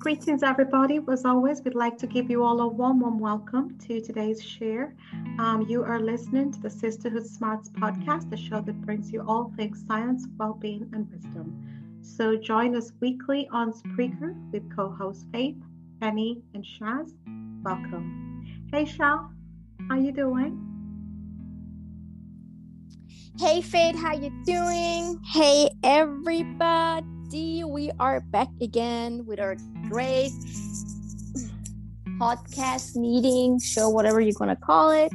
Greetings, everybody. As always, we'd like to give you all a warm, warm welcome to today's share. Um, you are listening to the Sisterhood Smarts podcast, the show that brings you all things science, well being, and wisdom. So join us weekly on Spreaker with co host Faith, Penny, and Shaz. Welcome. Hey, Shaz, how you doing? Hey Faith, how you doing? Hey everybody we are back again with our great podcast meeting, show, whatever you're going to call it.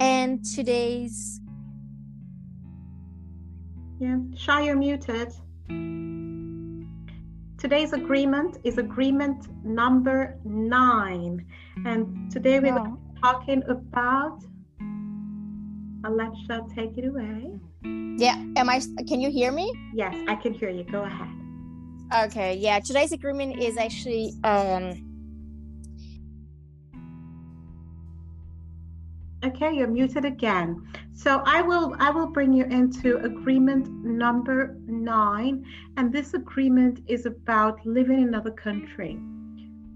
And today's. Yeah, Shy, you're muted. Today's agreement is agreement number nine. And today we're wow. talking about. Sha take it away. Yeah. Am I? Can you hear me? Yes, I can hear you. Go ahead. Okay. Yeah. Today's agreement is actually um. Okay, you're muted again. So I will I will bring you into agreement number nine, and this agreement is about living in another country.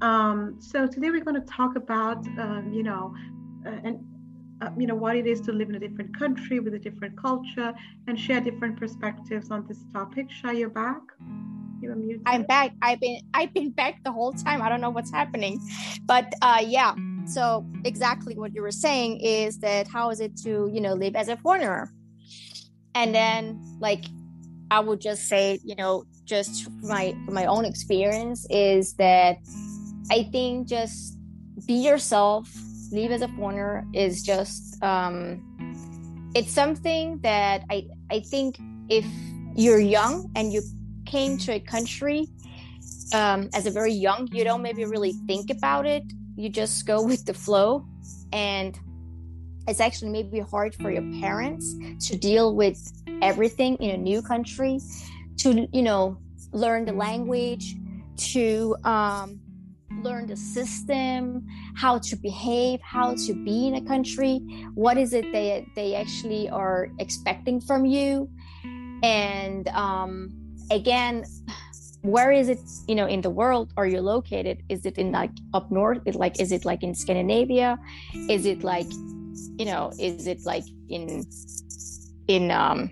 Um, so today we're going to talk about um, you know, uh, and you know what it is to live in a different country with a different culture and share different perspectives on this topic. Share your back. You're muted. I'm back. I've been I've been back the whole time. I don't know what's happening, but uh, yeah. So exactly what you were saying is that how is it to you know live as a foreigner, and then like I would just say you know just my my own experience is that I think just be yourself leave as a foreigner is just um, it's something that I I think if you're young and you came to a country um, as a very young, you don't maybe really think about it. You just go with the flow, and it's actually maybe hard for your parents to deal with everything in a new country, to you know learn the language, to um, learn the system, how to behave, how to be in a country, what is it they they actually are expecting from you, and um, again, where is it? You know, in the world are you located? Is it in like up north? It like is it like in Scandinavia? Is it like, you know, is it like in in um,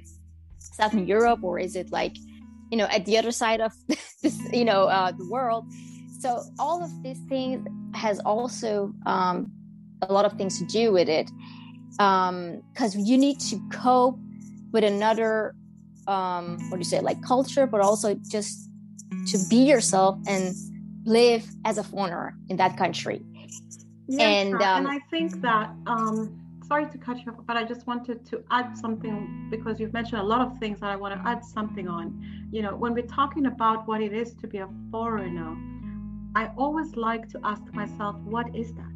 Southern Europe or is it like you know at the other side of this you know uh, the world so all of these things has also um, a lot of things to do with it. Because um, you need to cope with another um, what do you say like culture but also just to be yourself and live as a foreigner in that country. And um, and i think that um, sorry to cut you off but i just wanted to add something because you've mentioned a lot of things that i want to add something on. You know when we're talking about what it is to be a foreigner I always like to ask myself, what is that?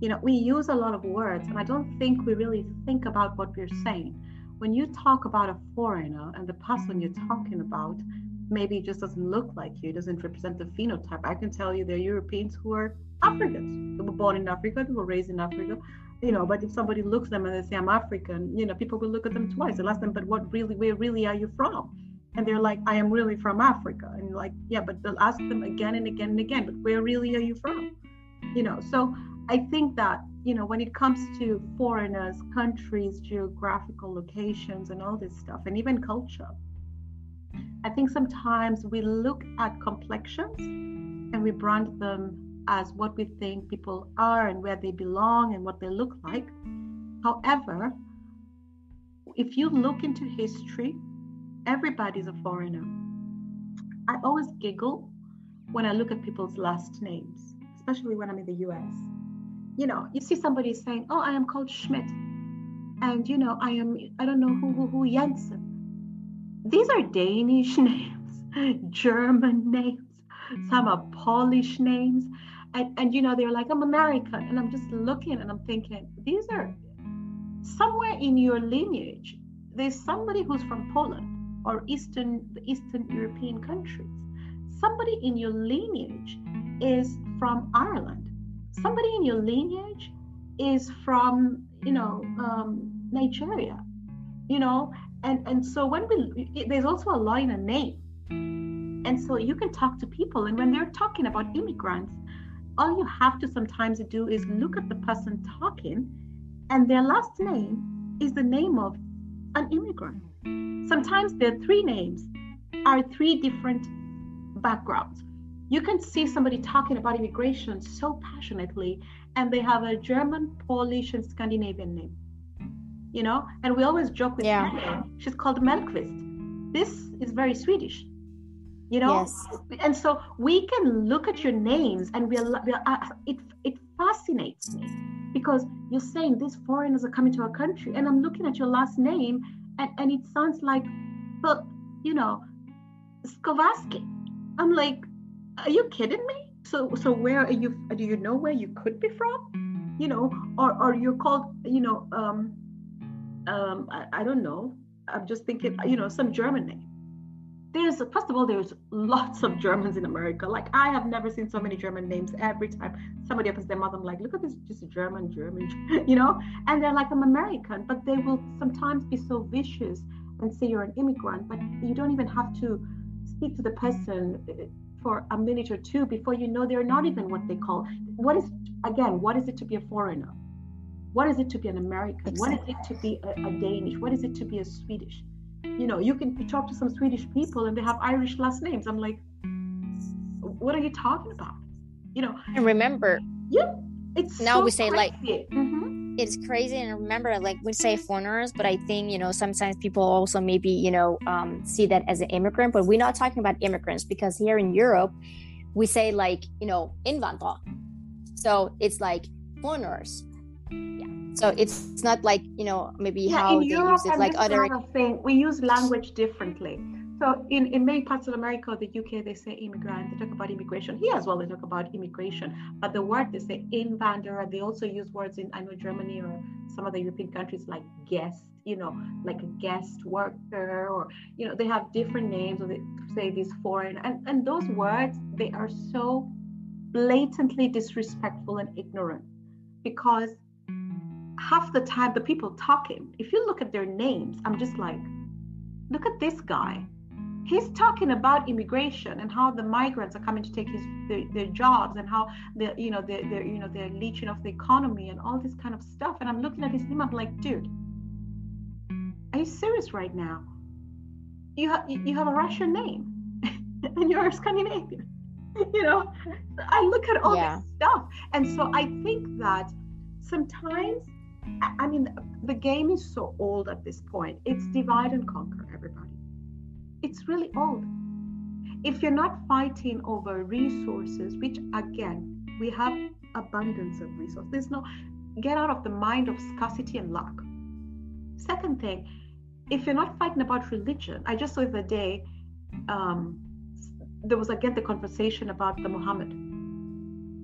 You know, we use a lot of words, and I don't think we really think about what we're saying. When you talk about a foreigner and the person you're talking about maybe just doesn't look like you, doesn't represent the phenotype, I can tell you there are Europeans who are Africans. They were born in Africa, they were raised in Africa, you know, but if somebody looks at them and they say, I'm African, you know, people will look at them twice and ask them, but what really, where really are you from? And they're like i am really from africa. And like yeah but they'll ask them again and again and again but where really are you from? You know so i think that you know when it comes to foreigners countries geographical locations and all this stuff and even culture i think sometimes we look at complexions and we brand them as what we think people are and where they belong and what they look like. However if you look into history everybody's a foreigner. I always giggle when I look at people's last names, especially when I'm in the US. You know, you see somebody saying, Oh, I am called Schmidt. And, you know, I am, I don't know who, who, who, Jensen. These are Danish names, German names, some are Polish names. And, and, you know, they're like, I'm American. And I'm just looking and I'm thinking, these are somewhere in your lineage, there's somebody who's from Poland or Eastern the Eastern European countries. Somebody in your lineage is from Ireland. Somebody in your lineage is from you know um, Nigeria. You know, and and so when we there's also a line of name. And so you can talk to people, and when they're talking about immigrants, all you have to sometimes do is look at the person talking, and their last name is the name of an immigrant. Sometimes their three names are three different backgrounds. You can see somebody talking about immigration so passionately, and they have a German, Polish, and Scandinavian name. You know, and we always joke with yeah. her She's called Mellqvist. This is very Swedish. You know, yes. and so we can look at your names, and we're, we're uh, it it fascinates me because you're saying these foreigners are coming to our country, and I'm looking at your last name, and and it sounds like, but you know, Skovaski. I'm like, are you kidding me? So so where are you? Do you know where you could be from? You know, or or you're called, you know, um, um, I, I don't know. I'm just thinking, you know, some German name. There's first of all, there's lots of Germans in America. Like I have never seen so many German names. Every time somebody opens their mouth, I'm like, look at this, just German, German, you know. And they're like, I'm American, but they will sometimes be so vicious and say you're an immigrant, but you don't even have to speak to the person uh, for a minute or two before you know they're not even what they call what is again what is it to be a foreigner what is it to be an american exactly. what is it to be a, a, danish what is it to be a swedish you know you can talk to some swedish people and they have irish last names. I'm like what are you talking about? You know and remember yeah it's now so we say crazy. like mm-hmm. it's crazy and remember like we say foreigners but i think you know sometimes people also maybe you know um, see that as an immigrant but we're not talking about immigrants because here in europe we say like you know invandrare so it's like foreigners yeah so it's, it's not like you know maybe yeah, how they Europe, use it like other thing we use language differently so in, in many parts of America, or the UK, they say immigrant. They talk about immigration. Here as well, they talk about immigration. But the word they say invanderer. They also use words in I know Germany or some of the European countries like guest. You know, like a guest worker, or you know, they have different names. Or they say these foreign, and and those words they are so blatantly disrespectful and ignorant because half the time the people talking, if you look at their names, I'm just like, look at this guy. He's talking about immigration and how the migrants are coming to take his their, their jobs and how the you know they're, they're you know they're leeching off the economy and all this kind of stuff. And i'm looking at his name i'm like dude are you serious right now? You have you have a russian name and you're a scandinavian you know? I look at all yeah. this stuff. And so i think that sometimes i mean the game is so old at this point it's divide and conquer everybody it's really old. If you're not fighting over resources, which again, we have abundance of resources, there's no get out of the mind of scarcity and lack. Second thing, if you're not fighting about religion, I just saw the day um, there was again the conversation about the Muhammad.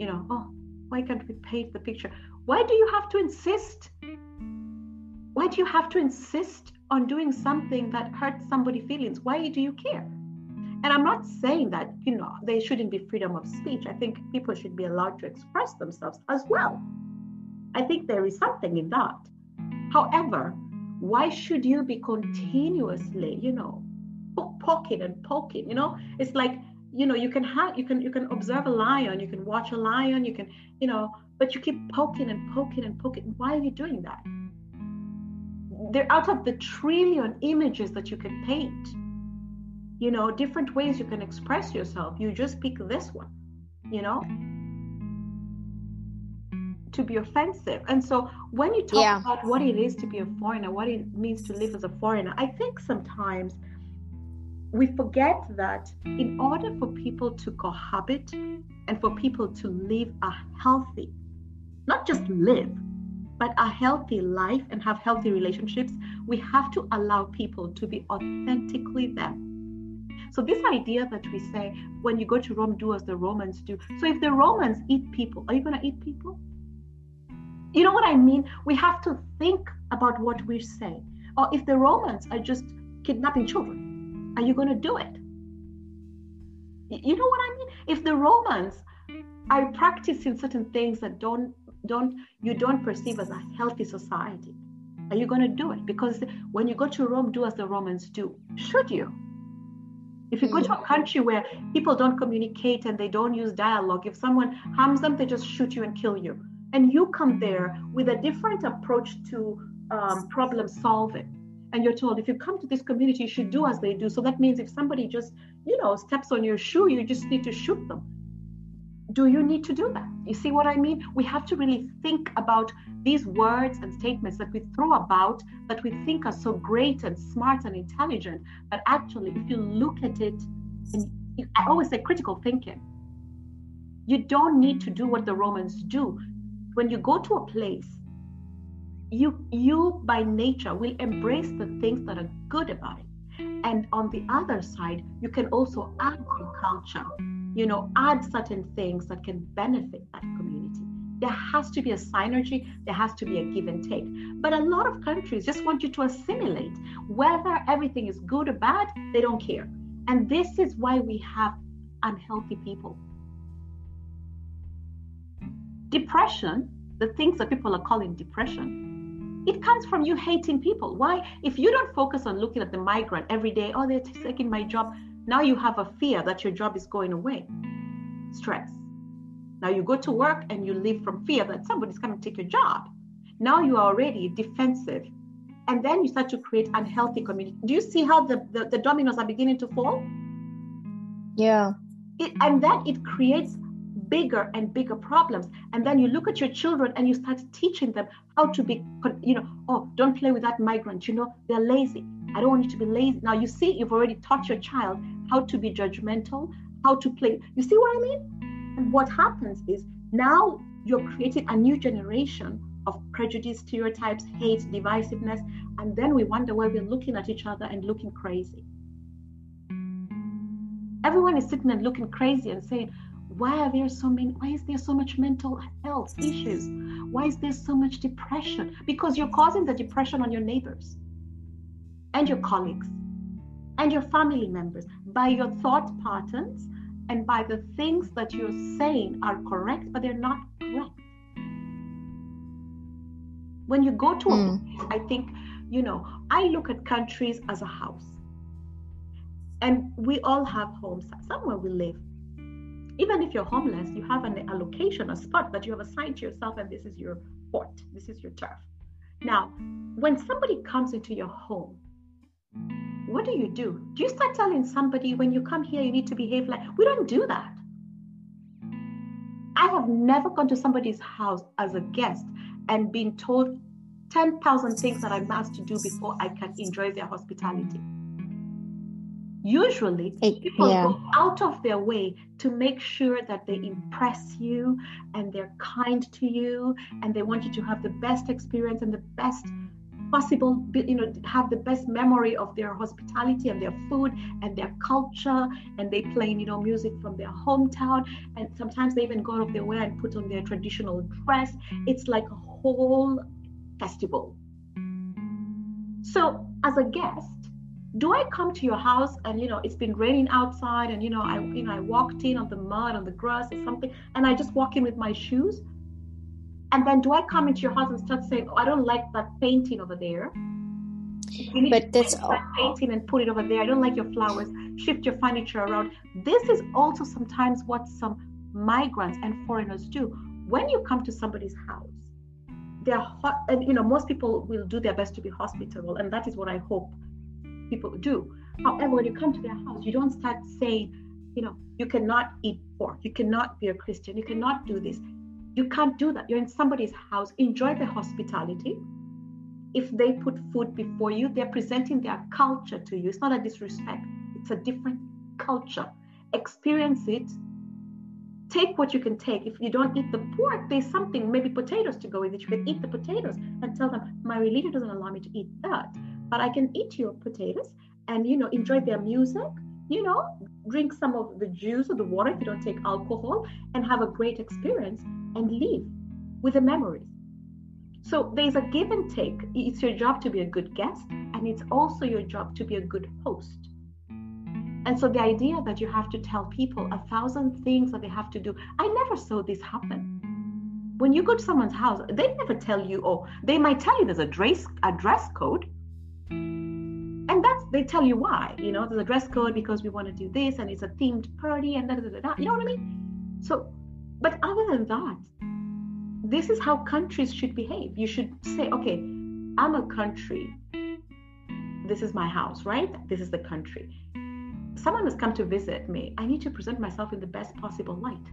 You know, oh, why can't we paint the picture? Why do you have to insist? Why do you have to insist on doing something that hurts somebody's feelings? Why do you care? And i'm not saying that you know there shouldn't be freedom of speech. I think people should be allowed to express themselves as well. I think there is something in that. However why should you be continuously you know poking and poking you know? It's like you know you can have you can you can observe a lion you can watch a lion you can you know but you keep poking and poking and poking. Why are you doing that? They're out of the trillion images that you can paint. You know different ways you can express yourself. You just pick this one you know? To be offensive. And so when you talk yeah. about what it is to be a foreigner what it means to live as a foreigner i think sometimes we forget that in order for people to cohabit and for people to live a healthy not just live but a healthy life and have healthy relationships, we have to allow people to be authentically them. So, this idea that we say, when you go to Rome, do as the Romans do. So, if the Romans eat people, are you going to eat people? You know what I mean? We have to think about what we say. Or if the Romans are just kidnapping children, are you going to do it? You know what I mean? If the Romans are practicing certain things that don't don't you don't perceive as a healthy society are you going to do it because when you go to rome do as the romans do should you If you go to a mm. country where people don't communicate and they don't use dialogue, if someone harms them, they just shoot you and kill you. And you come there with a different approach to um, problem solving. And you're told if you come to this community, you should do as they do. So that means if somebody just, you know, steps on your shoe, you just need to shoot them. Do you need to do that? You see what I mean? We have to really think about these words and statements that we throw about that we think are so great and smart and intelligent. But actually, if you look at it, and I always say critical thinking, you don't need to do what the Romans do. When you go to a place, you you by nature will embrace the things that are good about it and on the other side you can also add your culture you know add certain things that can benefit that community. There has to be a synergy there has to be a give and take. But a lot of countries just want you to assimilate. Whether everything is good or bad they don't care. And this is why we have unhealthy people. Depression the things that people are calling depression it comes from you hating people. Why? If you don't focus on looking at the migrant every day, oh, they're taking my job, now you have a fear that your job is going away. Stress. Now you go to work and you live from fear that somebody's coming to take your job. Now you are already defensive. And then you start to create unhealthy community. Do you see how the, the, the dominoes are beginning to fall? Yeah. It, and then it creates bigger and bigger problems. And then you look at your children and you start teaching them how to be, you know, oh, don't play with that migrant. You know, they're lazy. I don't want you to be lazy. Now you see, you've already taught your child how to be judgmental, how to play. You see what I mean? And what happens is now you're creating a new generation of prejudice, stereotypes, hate, divisiveness. And then we wonder why we're looking at each other and looking crazy. Everyone is sitting and looking crazy and saying, why are there so many why is there so much mental health issues? Why is there so much depression? Because you're causing the depression on your neighbors and your colleagues and your family members by your thought patterns and by the things that you're saying are correct but they're not correct. When you go to a mm. place i think you know i look at countries as a house. And we all have homes. Somewhere we live even if you're homeless, you have an allocation, a spot that you have assigned to yourself, and this is your fort, this is your turf. Now, when somebody comes into your home, what do you do? Do you start telling somebody when you come here, you need to behave like we don't do that? I have never gone to somebody's house as a guest and been told 10,000 things that I must do before I can enjoy their hospitality. Usually, people yeah. go out of their way to make sure that they impress you and they're kind to you and they want you to have the best experience and the best possible you know have the best memory of their hospitality and their food and their culture. And they play you know music from their hometown. And sometimes they even go out of their way and put on their traditional dress. It's like a whole festival. So as a guest do I come to your house and you know it's been raining outside and you know I you know I walked in on the mud on the grass or something and I just walk in with my shoes? And then do I come into your house and start saying oh I don't like that painting over there. But that's that painting and put it over there. I don't like your flowers. Shift your furniture around. This is also sometimes what some migrants and foreigners do. When you come to somebody's house they're hot and you know most people will do their best to be hospitable and that is what I hope people do. However, when you come to their house, you don't start saying, you know, you cannot eat pork, you cannot be a Christian, you cannot do this. You can't do that. You're in somebody's house. Enjoy the hospitality. If they put food before you, they're presenting their culture to you. It's not a disrespect, it's a different culture. Experience it. Take what you can take. If you don't eat the pork, there's something, maybe potatoes to go with it. You can eat the potatoes and tell them, my religion doesn't allow me to eat that but I can eat your potatoes and you know enjoy their mm-hmm. music, you know, drink some of the juice or the water if you don't take alcohol and have a great experience and leave with the memories. So there's a give and take. It's your job to be a good guest, and it's also your job to be a good host. And so the idea that you have to tell people a thousand things that they have to do, I never saw this happen. When you go to someone's house, they never tell you, or they might tell you there's a dress, a dress code, and that's they tell you why. You know, there's a dress code because we want to do this, and it's a themed party, and da da da da. You know what I mean? So, but other than that, this is how countries should behave. You should say, okay, I'm a country. This is my house, right? This is the country. Someone has come to visit me. I need to present myself in the best possible light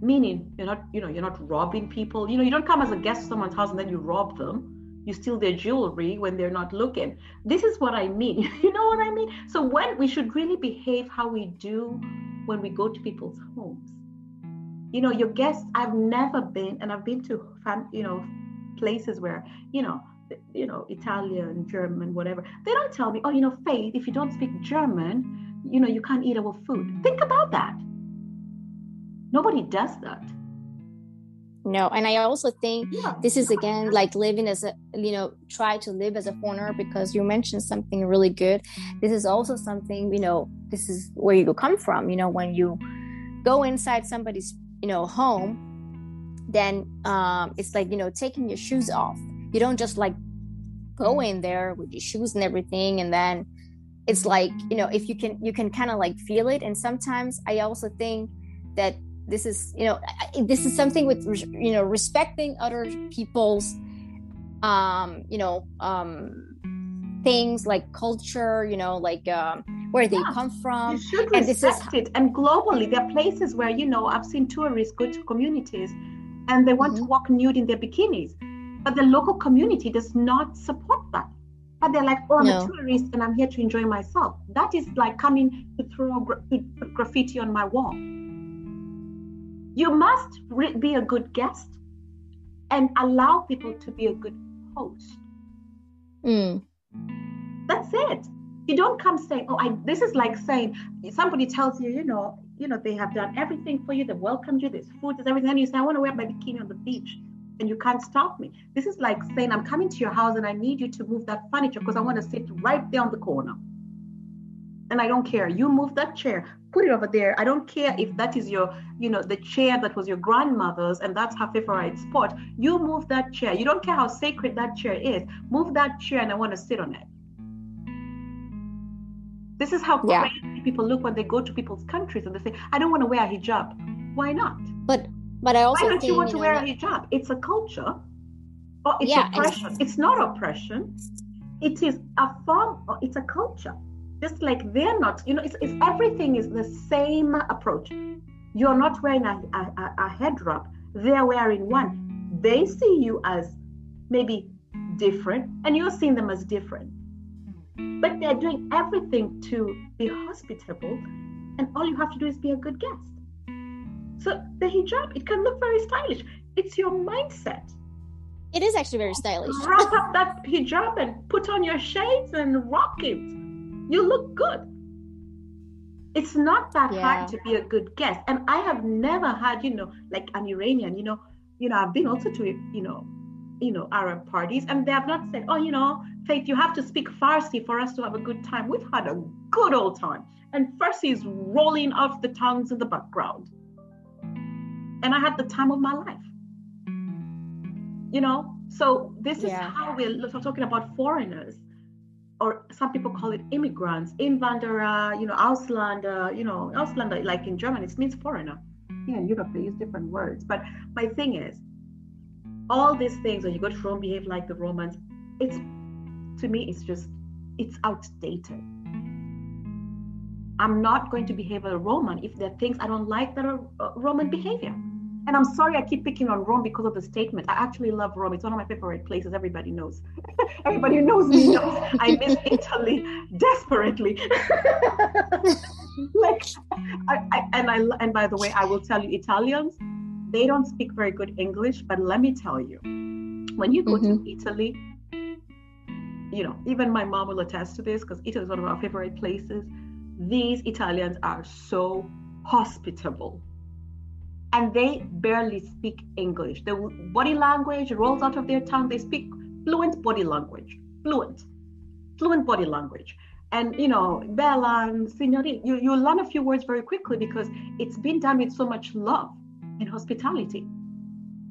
meaning you're not you know you're not robbing people you know you don't come as a guest to someone's house and then you rob them you steal their jewelry when they're not looking. This is what i mean. You know what i mean? So when we should really behave how we do when we go to people's homes. You know your guests i've never been and i've been to you know places where you know you know italian german whatever. They don't tell me oh you know faith if you don't speak german you know you can't eat our food. Think about that. Nobody does that. No, and I also think yeah. this is again like living as a you know try to live as a foreigner because you mentioned something really good. This is also something you know this is where you come from. You know when you go inside somebody's you know home, then um, it's like you know taking your shoes off. You don't just like go in there with your shoes and everything, and then it's like you know if you can you can kind of like feel it. And sometimes I also think that this is you know this is something with you know respecting other people's um you know um things like culture you know like um where they yeah, come from you should and respect is, it and globally there are places where you know i've seen tourists go to communities and they want mm-hmm. to walk nude in their bikinis but the local community does not support that but they're like, oh, I'm no. a tourist and I'm here to enjoy myself. That is like coming to throw gra- graffiti on my wall. You must re- be a good guest and allow people to be a good host. Mm. That's it. You don't come saying, "Oh, I." This is like saying somebody tells you, you know, you know, they have done everything for you. They welcomed you. There's food. There's everything. And you say, "I want to wear my bikini on the beach," and you can't stop me. This is like saying, "I'm coming to your house and I need you to move that furniture because I want to sit right there on the corner." And I don't care. You move that chair put it over there. I don't care if that is mm. your, you know, the chair that was your grandmother's and that's her favorite spot. You move that chair. You don't care how sacred that chair is. Move that chair and I want to sit on it. This is how yeah. crazy people look when they go to people's countries and they say, I don't want to wear a hijab. Why not? But but I also Why don't think, you want you to know, wear a hijab? It's a culture. Or it's yeah, oppression. It's not oppression. It is a form, or it's a culture just like they're not you know it's, it's everything is the same approach. You're not wearing a, a, a head wrap. They're wearing one. They see you as maybe different and you're seeing them as different. But they're doing everything to be hospitable and all you have to do is be a good guest. So the hijab it can look very stylish. It's your mindset. It is actually very stylish. Wrap up that hijab and put on your shades and rock it you look good. It's not that yeah. hard to be a good guest. And I have never had, you know, like an Iranian, you know, you know, I've been also to, you know, you know, Arab parties, and they have not said, oh, you know, Faith, you have to speak Farsi for us to have a good time. We've had a good old time. And Farsi is rolling off the tongues in the background. And I had the time of my life. You know, so this yeah. is how we're talking about foreigners or some people call it immigrants, Inwanderer, you know, Ausländer, you know, Ausländer, like in German, it means foreigner. Yeah, in Europe, they use different words. But my thing is, all these things, when you go to Rome, behave like the Romans, it's, to me, it's just, it's outdated. I'm not going to behave a Roman if there are things I don't like that are uh, Roman behavior. And I'm sorry I keep picking on Rome because of the statement. I actually love Rome. It's one of my favorite places. Everybody knows. Everybody who knows me knows I miss Italy desperately. like, I, I, and I and by the way, I will tell you, Italians, they don't speak very good English. But let me tell you, when you go mm-hmm. to Italy, you know, even my mom will attest to this because Italy is one of our favorite places. These Italians are so hospitable and they barely speak English. The body language rolls out of their tongue. They speak fluent body language, fluent, fluent body language. And you know, Bella and Signorina, you, you learn a few words very quickly because it's been done with so much love and hospitality.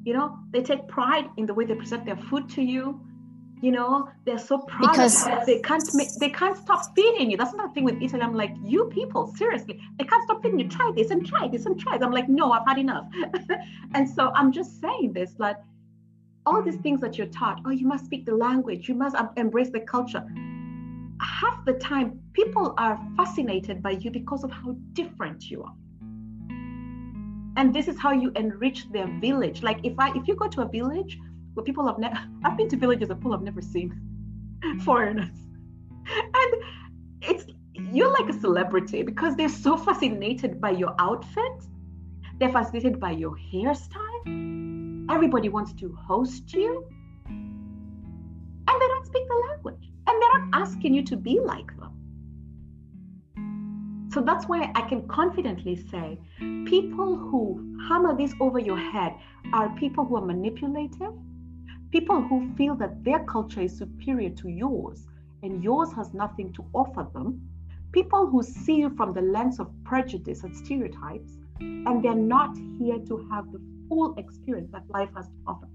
You know, they take pride in the way they present their food to you. You know they're so proud because they can't make, they can't stop feeding you. That's another thing with italy. I'm like you people seriously they can't stop feeding you. Try this and try this and try this. I'm like no i've had enough. And so i'm just saying this like all these things that you're taught oh you must speak the language. You must embrace the culture. Half the time people are fascinated by you because of how different you are. And this is how you enrich their village. Like if i if you go to a village but people have never, I've been to villages that people have never seen foreigners. And it's, you're like a celebrity because they're so fascinated by your outfit. They're fascinated by your hairstyle. Everybody wants to host you. And they don't speak the language. And they're not asking you to be like them. So that's why I can confidently say people who hammer this over your head are people who are manipulative, People who feel that their culture is superior to yours and yours has nothing to offer them. People who see you from the lens of prejudice and stereotypes, and they're not here to have the full experience that life has to offer.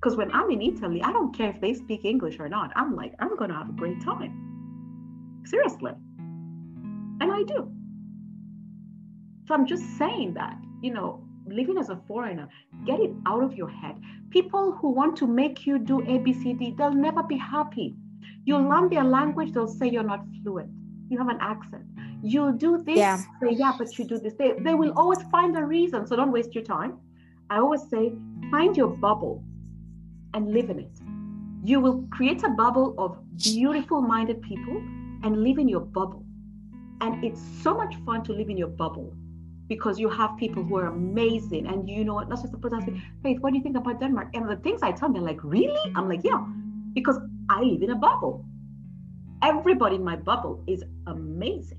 Because when I'm in Italy, I don't care if they speak English or not. I'm like, I'm going to have a great time. Seriously. And I do. So I'm just saying that, you know, living as a foreigner, get it out of your head. People who want to make you do ABCD, they'll never be happy. You'll learn their language, they'll say you're not fluent. You have an accent. You'll do this, yeah. say, yeah, but you do this. They, they will always find a reason, so don't waste your time. I always say, find your bubble and live in it. You will create a bubble of beautiful minded people and live in your bubble. And it's so much fun to live in your bubble because you have people who are amazing and you know not just the person faith what do you think about denmark? And the things i tell them like really? I'm like yeah because i live in a bubble. Everybody in my bubble is amazing.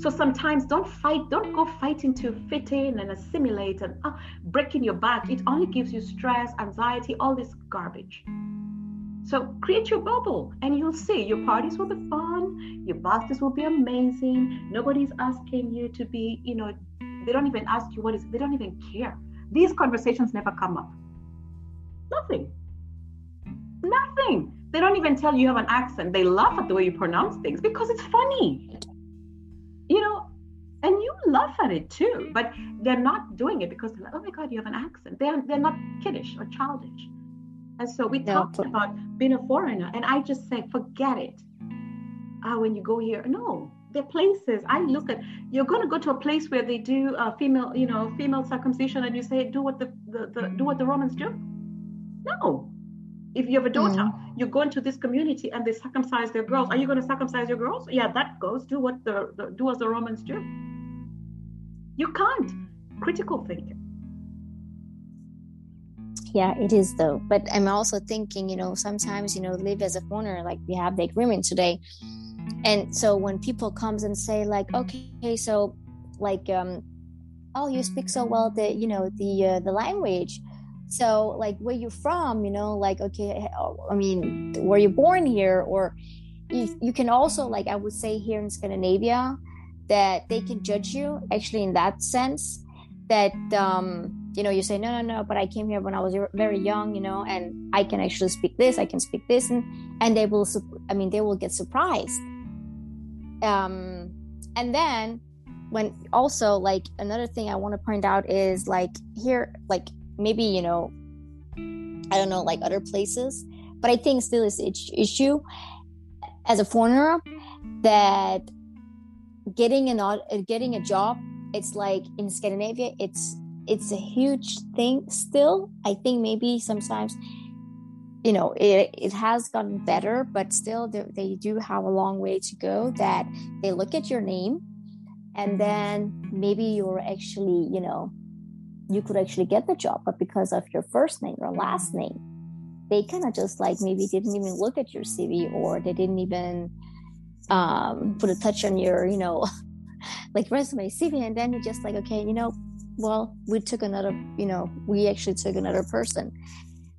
So sometimes don't fight don't go fighting to fit in and assimilate and uh, breaking your back. It only gives you stress anxiety all this garbage so create your bubble and you'll see your parties will be fun, your birthdays will be amazing. Nobody's asking you to be, you know, they don't even ask you what is, they don't even care. These conversations never come up. Nothing. Nothing. They don't even tell you have an accent. They laugh at the way you pronounce things because it's funny. You know, and you laugh at it too, but they're not doing it because they're like, oh my God, you have an accent. They're, they're not kiddish or childish. And so we no, talked about being a foreigner, and I just said, forget it. Ah, when you go here, no, there are places. I look at you're going to go to a place where they do uh, female, you know, female circumcision, and you say, do what the, the, the do what the Romans do. No, if you have a daughter, mm. you go into this community and they circumcise their girls. Are you going to circumcise your girls? Yeah, that goes. Do what the, the do as the Romans do. You can't. Critical thinking yeah it is though. But i'm also thinking you know sometimes you know live as a foreigner like we have the agreement today. And so when people comes and say like okay so like um oh you speak so well the you know the uh, the language. So like where you from? You know like okay i mean were you born here? Or you, you can also like i would say here in scandinavia that they can judge you actually in that sense that um you know you say no no no but i came here when i was very young you know and i can actually speak this i can speak this and and they will i mean they will get surprised. Um and then when also like another thing i want to point out is like here like maybe you know i don't know like other places but i think still is issue as a foreigner that getting an getting a job it's like in scandinavia it's it's a huge thing still. I think maybe sometimes you know it, it has gotten better but still they, do have a long way to go that they look at your name and then maybe you're actually you know you could actually get the job but because of your first name or last name they kind of just like maybe didn't even look at your cv or they didn't even um, put a touch on your you know like resume cv and then you're just like okay you know well we took another you know we actually took another person.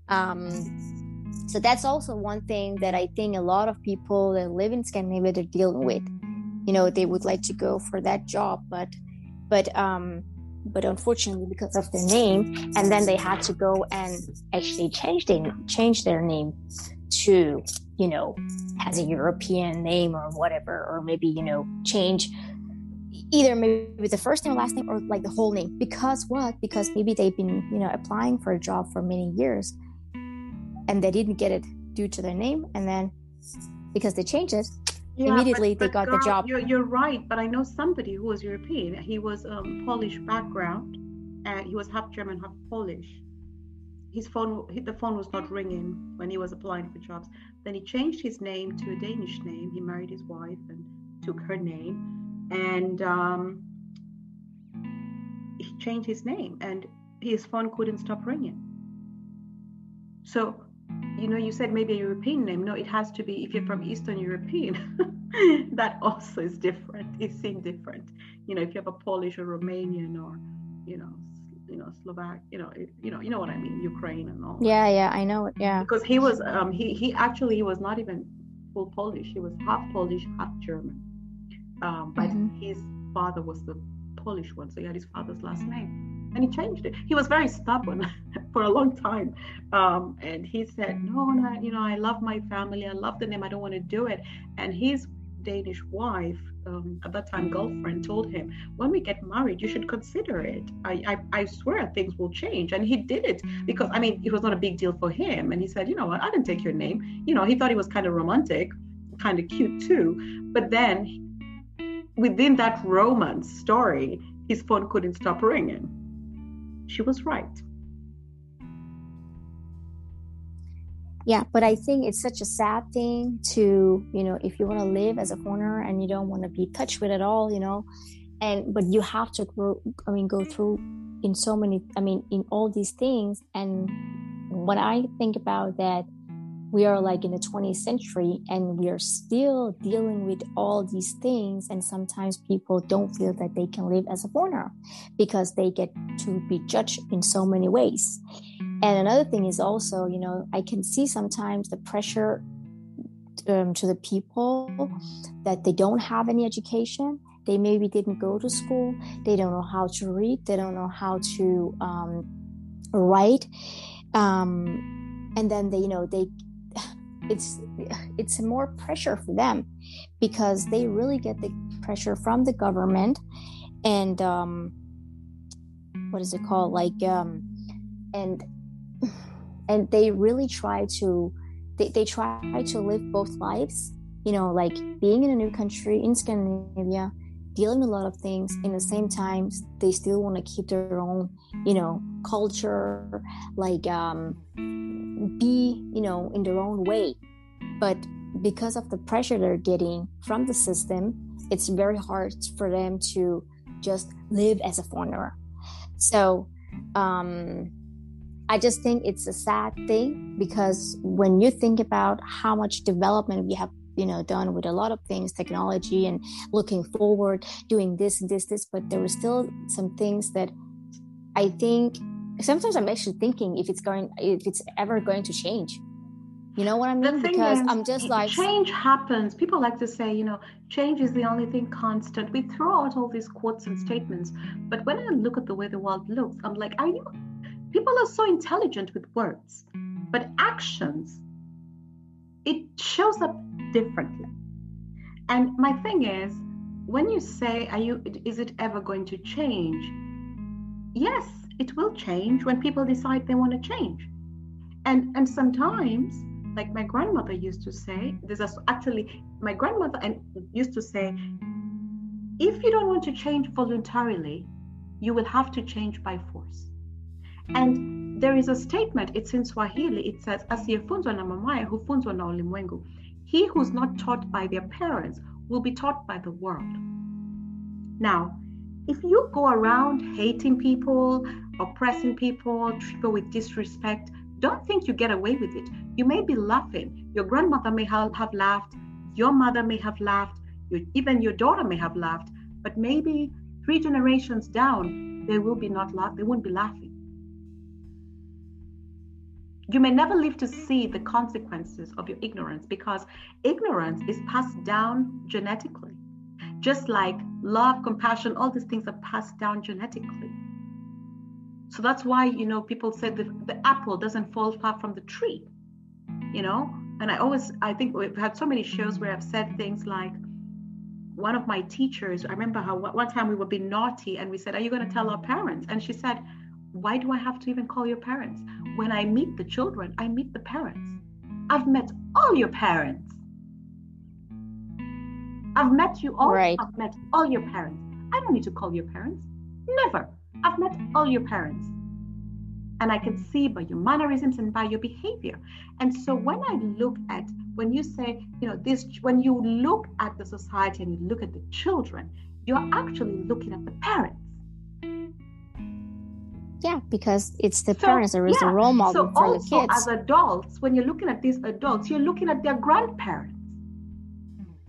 Um, so that's also one thing that i think a lot of people that live in scandinavia they're dealing with. You know they would like to go for that job but but um but unfortunately because of their name and then they had to go and actually change their change their name to you know has a european name or whatever or maybe you know change either maybe the first name or last name or like the whole name. Because what? Because maybe they've been you know applying for a job for many years and they didn't get it due to their name and then because they changed it yeah, immediately but, but they got girl, the job. you're, you're right but i know somebody who was european. He was um, polish background and he was half german half polish. His phone the phone was not ringing when he was applying for jobs. Then he changed his name to a danish name. He married his wife and took her name and um, he changed his name and his phone couldn't stop ringing so you know, you said maybe a European name. No, it has to be if you're from Eastern European. that also is different. It seems different. You know, if you have a Polish or Romanian or, you know, you know, Slovak, you know, you know, you know what I mean, Ukraine and all. Yeah, that. yeah, I know. Yeah. Because he was, um, he he actually he was not even full Polish. He was half Polish, half German. Um, but mm-hmm. his father was the Polish one, so he had his father's last name, and he changed it. He was very stubborn for a long time, um, and he said, "No, no, you know, I love my family. I love the name. I don't want to do it." And his Danish wife, um, at that time girlfriend, told him, "When we get married, you should consider it. I, I, I swear things will change." And he did it because I mean, it was not a big deal for him. And he said, "You know what? I didn't take your name." You know, he thought he was kind of romantic, kind of cute too. But then within that romance story, his phone couldn't stop ringing. She was right. Yeah, but I think it's such a sad thing to, you know, if you want to live as a foreigner and you don't want to be touched with at all, you know, and but you have to grow, I mean, go through in so many, I mean, in all these things. And when I think about that, we are like in the 20th century and we are still dealing with all these things and sometimes people don't feel that they can live as a foreigner because they get to be judged in so many ways. And another thing is also you know i can see sometimes the pressure um, to the people that they don't have any education. They maybe didn't go to school. They don't know how to read. They don't know how to um, write. Um, and then they you know they it's it's more pressure for them because they really get the pressure from the government and um, what is it called? Like um, and and they really try to they, they try to live both lives you know like being in a new country in scandinavia dealing with a lot of things. In the same time they still want to keep their own you know culture like um be you know in their own way. But because of the pressure they're getting from the system it's very hard for them to just live as a foreigner. So um I just think it's a sad thing because when you think about how much development we have you know done with a lot of things technology and looking forward doing this and this this but there were still some things that i think sometimes i'm actually thinking if it's going if it's ever going to change. You know what i mean? because is, i'm just like change happens. People like to say you know change is the only thing constant. We throw out all these quotes and statements but when i look at the way the world looks i'm like are you people are so intelligent with words but actions it shows up differently. And my thing is, when you say, "Are you? Is it ever going to change?" Yes, it will change when people decide they want to change. And and sometimes, like my grandmother used to say, there's actually my grandmother and used to say, if you don't want to change voluntarily, you will have to change by force. And there is a statement, it's in Swahili, it says, asiyefunzwa na mamaye hufunzwa na ulimwengu. He who's not mm. taught by their parents will be taught by the world. Now, if you go around hating people, oppressing people, treat people with disrespect, don't think you get away with it. You may be laughing. Your grandmother may have, have laughed. Your mother may have laughed. Your, even your daughter may have laughed. But maybe three generations down, they will be not laugh. They won't be laughing. You may never live to see the consequences of your ignorance because ignorance is passed down genetically. Just like love, compassion, all these things are passed down genetically. So that's why, you know, people said the, the apple doesn't fall far from the tree, you know? And I always, I think we've had so many shows where I've said things like, one of my teachers, I remember how one time we were being naughty and we said, Are you going to tell our parents? And she said, Why do I have to even call your parents? When I meet the children, I meet the parents. I've met all your parents. I've met you all. Right. I've met all your parents. I don't need to call your parents. Never. I've met all your parents. And I can see by your mannerisms and by your behavior. And so when I look at, when you say, you know, this, when you look at the society and you look at the children, you're actually looking at the parents. Yeah, because it's the so, parents that is yeah. the role model so for also, the kids. As adults, when you're looking at these adults, you're looking at their grandparents.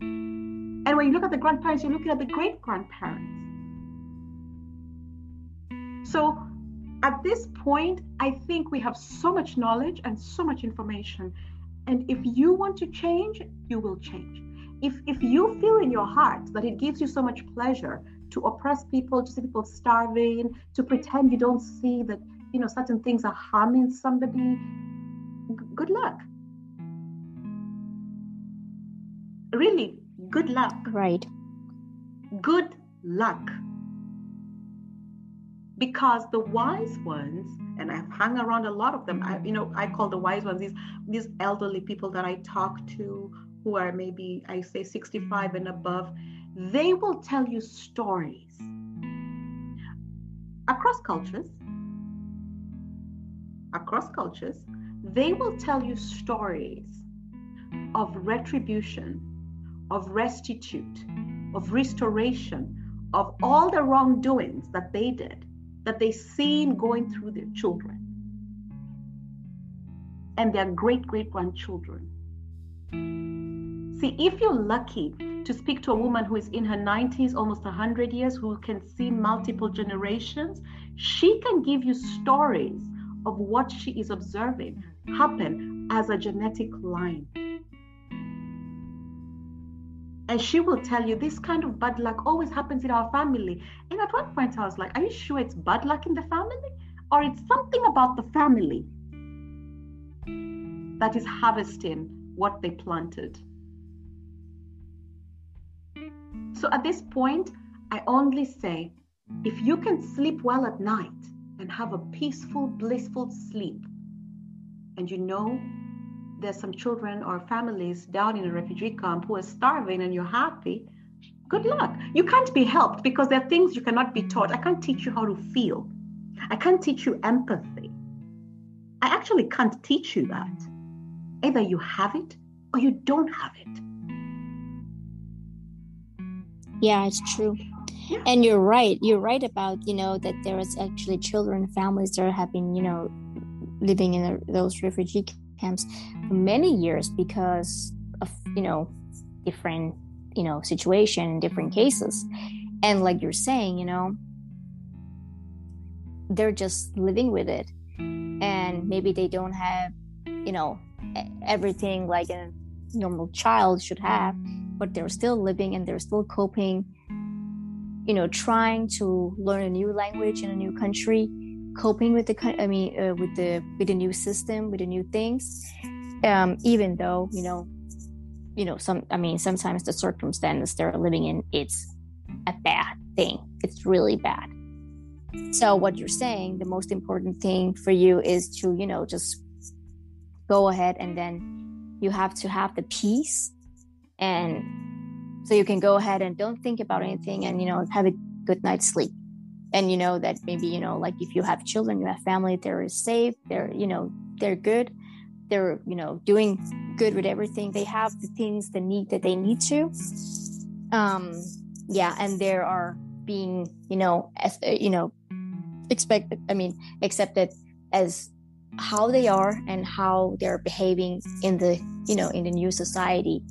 Hmm. And when you look at the grandparents, you're looking at the great grandparents. So at this point, I think we have so much knowledge and so much information. And if you want to change, you will change. If, if you feel in your heart that it gives you so much pleasure to oppress people, to see people starving, to pretend you don't see that you know certain things are harming somebody, g- good luck. Really, good luck. Right. Good luck because the wise ones and i've hung around a lot of them I, you know i call the wise ones these these elderly people that i talk to who are maybe i say 65 and above they will tell you stories across cultures across cultures they will tell you stories of retribution of restitute of restoration of all the wrongdoings that they did that they seen going through their children and their great great grandchildren. See, if you're lucky to speak to a woman who is in her 90s, almost 100 years, who can see multiple generations, she can give you stories of what she is observing happen as a genetic line. And she will tell you this kind of bad luck always happens in our family. And at one point, I was like, Are you sure it's bad luck in the family? Or it's something about the family that is harvesting what they planted? So at this point, I only say if you can sleep well at night and have a peaceful, blissful sleep, and you know there's some children or families down in a refugee camp who are starving and you're happy, good luck. You can't be helped because there are things you cannot be taught. I can't teach you how to feel. I can't teach you empathy. I actually can't teach you that. Either you have it or you don't have it. Yeah, it's true. And you're right. You're right about, you know, that there is actually children, families that have been, you know, living in those refugee camps for many years because of you know different you know situation different cases and like you're saying you know they're just living with it and maybe they don't have you know everything like a normal child should have but they're still living and they're still coping. You know trying to learn a new language in a new country coping with the i mean uh, with the with the new system with the new things. Um, even though you know you know some i mean sometimes the circumstance they're living in it's a bad thing. It's really bad. So what you're saying the most important thing for you is to you know just go ahead and then you have to have the peace and so you can go ahead and don't think about anything and you know have a good night's sleep. And you know that maybe you know like if you have children you have family they're safe they're you know they're good. They're you know doing good with everything. They have the things the need that they need to. Um yeah and they are being you know as uh, you know expected i mean accepted as how they are and how they're behaving in the you know in the new society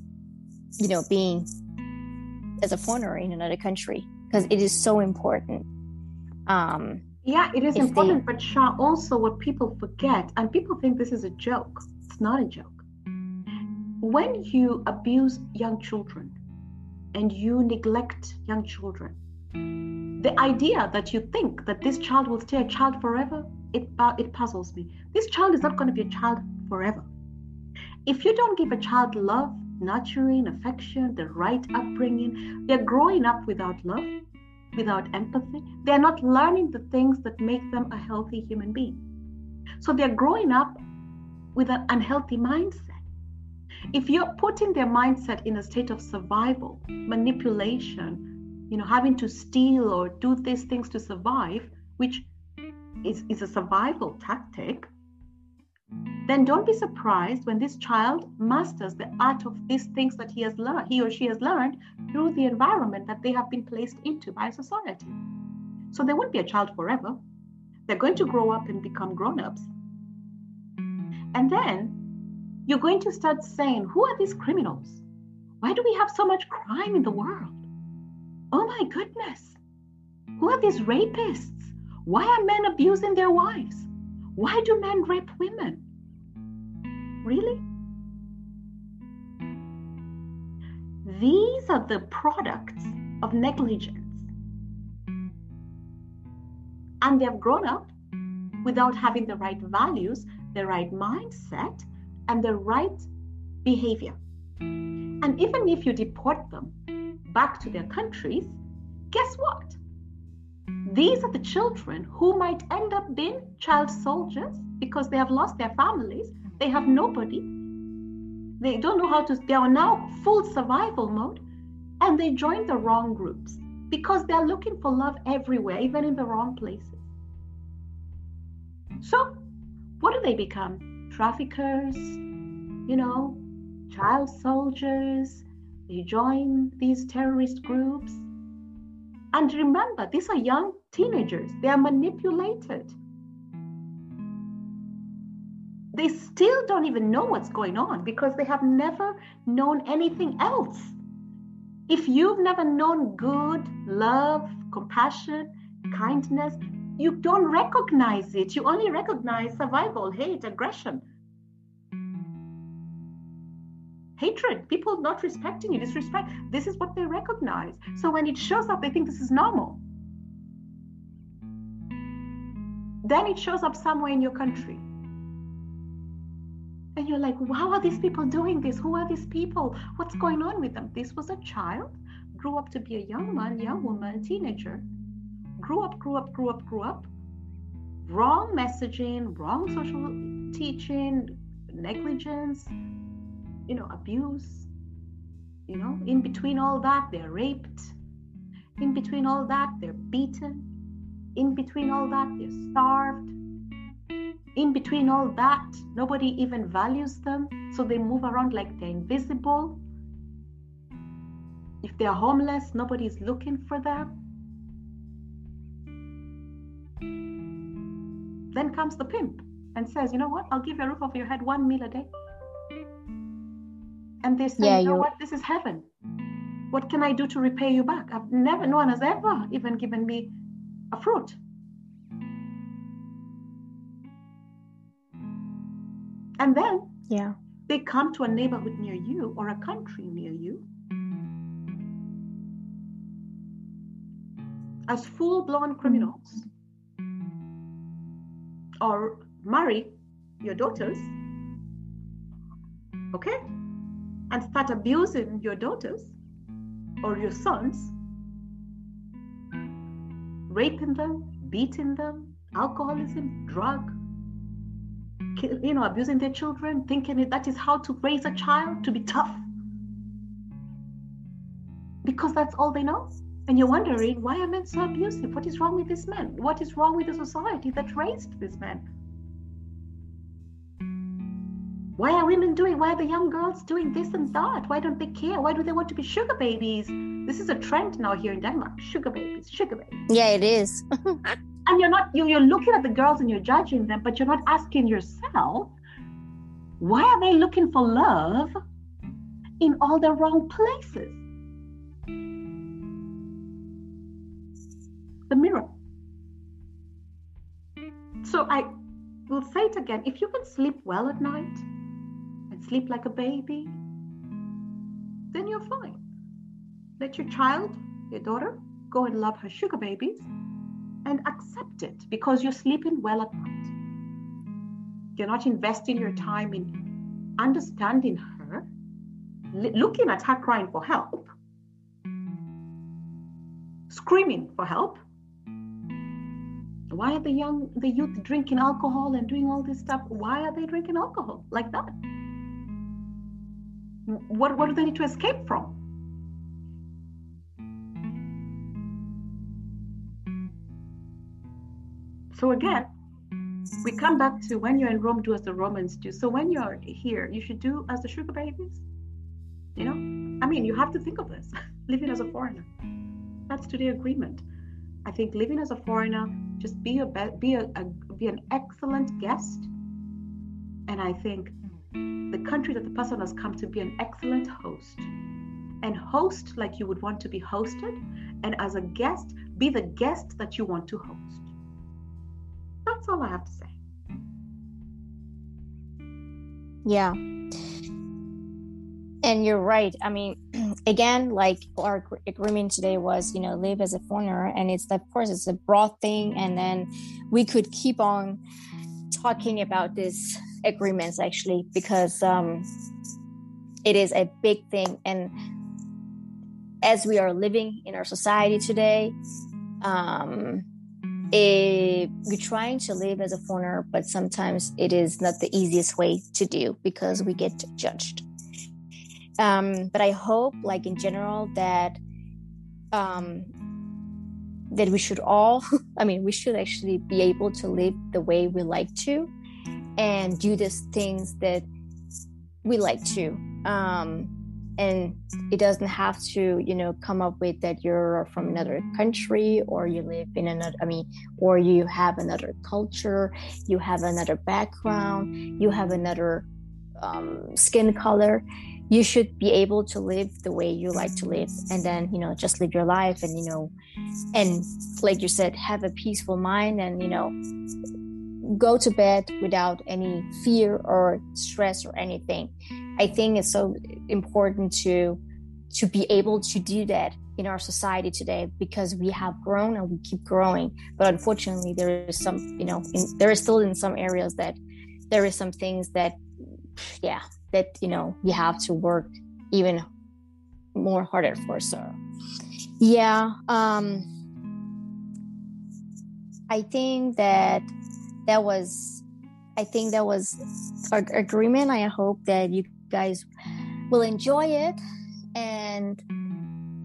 you know being as a foreigner in another country because it is so important um, yeah, it is important, they... but Sha, also what people forget, and people think this is a joke. It's not a joke. When you abuse young children and you neglect young children, the idea that you think that this child will stay a child forever, it, uh, it puzzles me. This child is not going to be a child forever. If you don't give a child love, nurturing, affection, the right upbringing, they're growing up without love, without empathy. They're not learning the things that make them a healthy human being. So they're growing up with an unhealthy mindset. If you're putting their mindset in a state of survival, manipulation, you know having to steal or do these things to survive which is, is a survival tactic then don't be surprised when this child masters the art of these things that he has learned he or she has learned through the environment that they have been placed into by society so they won't be a child forever they're going to grow up and become grown-ups and then you're going to start saying who are these criminals why do we have so much crime in the world Oh my goodness. Who are these rapists? Why are men abusing their wives? Why do men rape women? Really? These are the products of negligence. And they have grown up without having the right values, the right mindset, and the right behavior. And even if you deport them, back to their countries, guess what? These are the children who might end up being child soldiers because they have lost their families, they have nobody, they don't know how to, they are now full survival mode, and they join the wrong groups because they're looking for love everywhere, even in the wrong places. So, what do they become? Traffickers, you know, child soldiers, they join these terrorist groups. And remember, these are young teenagers, they are manipulated. They still don't even know what's going on because they have never known anything else. If you've never known good, love, compassion, kindness, you don't recognize it. You only recognize survival, hate, aggression hatred, people not respecting you, disrespect. This is what they recognize. So when it shows up, they think this is normal. Then it shows up somewhere in your country. And you're like, how are these people doing this? Who are these people? What's going on with them? This was a child, grew up to be a young man, young woman, teenager, grew up, grew up, grew up, grew up. Wrong messaging, wrong social teaching, negligence, you know, abuse. You know, in between all that, they're raped. In between all that, they're beaten. In between all that, they're starved. In between all that, nobody even values them. So they move around like they're invisible. If they're homeless, nobody's looking for them. Then comes the pimp and says, You know what? I'll give you a roof over your head, one meal a day and they say, yeah, you know what, this is heaven. What can I do to repay you back? I've never, no one has ever even given me a fruit. And then yeah, they come to a neighborhood near you or a country near you as full-blown mm-hmm. criminals or marry your daughters okay and start abusing your daughters or your sons, raping them, beating them, alcoholism, drug, you know, abusing their children, thinking that is how to raise a child to be tough. Because that's all they know. And you're wondering, why are men so abusive? What is wrong with this man? What is wrong with the society that raised this man? Why are women doing, why are the young girls doing this and that? Why don't they care? Why do they want to be sugar babies? This is a trend now here in Denmark sugar babies, sugar babies. Yeah, it is. and you're not, you, you're looking at the girls and you're judging them, but you're not asking yourself, why are they looking for love in all the wrong places? The mirror. So I will say it again if you can sleep well at night, and sleep like a baby, then you're fine. Let your child, your daughter, go and love her sugar babies and accept it because you're sleeping well at night. You're not investing your time in understanding her, looking at her crying for help, screaming for help. Why are the young, the youth drinking alcohol and doing all this stuff? Why are they drinking alcohol like that? What, what do they need to escape from? So again, we come back to when you're in Rome, do as the Romans do. So when you're here, you should do as the sugar babies. You know, I mean, you have to think of this living as a foreigner. That's to the agreement. I think living as a foreigner, just be a be a, a be an excellent guest, and I think the country that the person has come to be an excellent host, and host like you would want to be hosted, and as a guest, be the guest that you want to host. That's all I have to say. Yeah. And you're right. I mean, again, like our agreement today was, you know, live as a foreigner. And it's, of course, it's a broad thing. And then we could keep on talking about these agreements actually, because um, it is a big thing. And as we are living in our society today, um, it, we're trying to live as a foreigner, but sometimes it is not the easiest way to do because we get judged. Um, but I hope, like in general, that um, that we should all, I mean, we should actually be able to live the way we like to, and do these things that we like to. Um, and it doesn't have to you know come up with that you're from another country or you live in another i mean or you have another culture you have another background you have another um, skin color you should be able to live the way you like to live and then you know just live your life and you know and like you said have a peaceful mind and you know go to bed without any fear or stress or anything I think it's so important to to be able to do that in our society today because we have grown and we keep growing. But unfortunately, there is some, you know, in, there is still in some areas that there is some things that, yeah, that you know you have to work even more harder for. So, yeah, um, I think that that was I think that was our agreement. I hope that you guys will enjoy it. And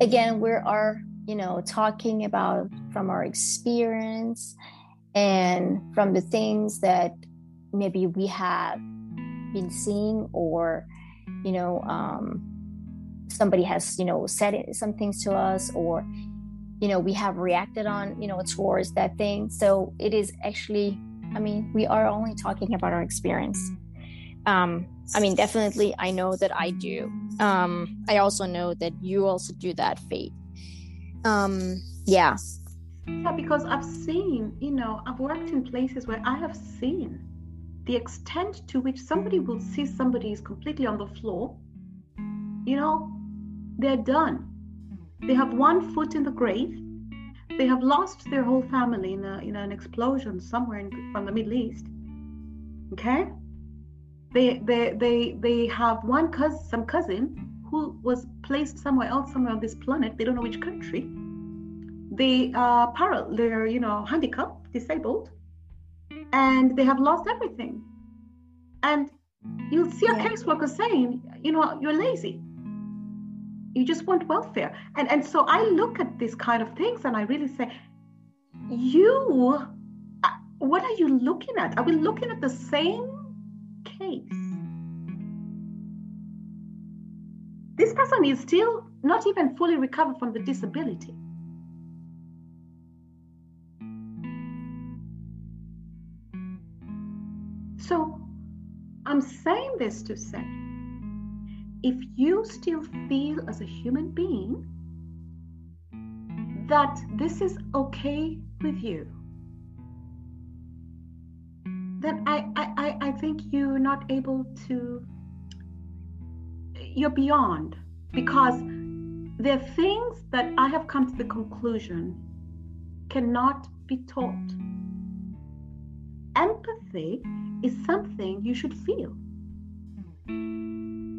again, we are, you know, talking about from our experience and from the things that maybe we have been seeing or, you know, um, somebody has, you know, said some things to us or, you know, we have reacted on, you know, towards that thing. So it is actually, I mean, we are only talking about our experience um, I mean, definitely, I know that I do. Um, I also know that you also do that, Faith. Um, yeah. Yeah, because I've seen, you know, I've worked in places where I have seen the extent to which somebody will see somebody is completely on the floor. You know, they're done. They have one foot in the grave. They have lost their whole family in, a, in an explosion somewhere in, from the Middle East. Okay? They they they they have one cousin some cousin who was placed somewhere else somewhere on this planet they don't know which country. They are paral they're you know handicapped disabled and they have lost everything. And you'll see a yeah. caseworker saying you know you're lazy. You just want welfare. And and so i look at these kind of things and i really say you uh, what are you looking at? Are we looking at the same case. This person is still not even fully recovered from the disability. So I'm saying this to say if you still feel as a human being that this is okay with you, then I, I, I think you're not able to, you're beyond because there are things that I have come to the conclusion cannot be taught. Empathy is something you should feel.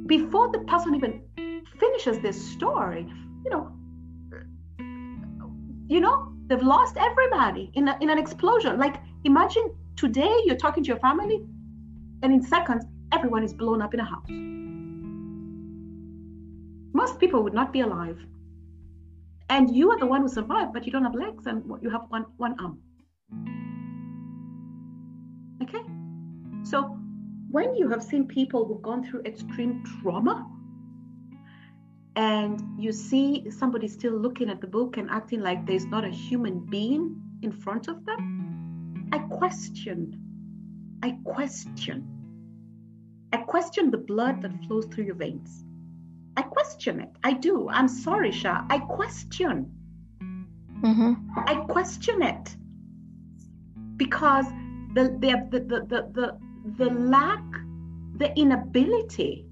Before the person even finishes their story, you know, you know, they've lost everybody in, a, in an explosion. Like imagine today you're talking to your family and in seconds everyone is blown up in a house. Most people would not be alive. And you are the one who survived, but you don't have legs and you have one, one arm. Okay? So when you have seen people who've gone through extreme trauma, and you see somebody still looking at the book and acting like there's not a human being in front of them, I question. I question. I question the blood that flows through your veins. I question it. I do. I'm sorry, Shah. I question. Mm-hmm. I question it because the the, the the the the the lack, the inability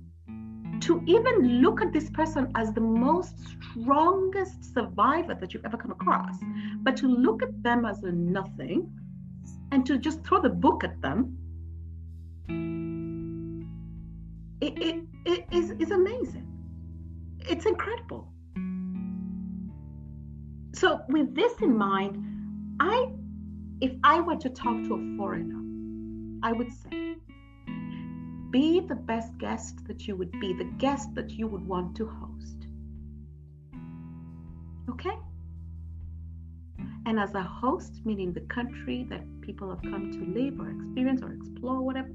to even look at this person as the most strongest survivor that you've ever come across, but to look at them as a nothing and to just throw the book at them, it, it, it is, is amazing. It's incredible. So, with this in mind, I, if I were to talk to a foreigner, I would say, be the best guest that you would be, the guest that you would want to host. Okay? And as a host, meaning the country that people have come to live or experience or explore, whatever,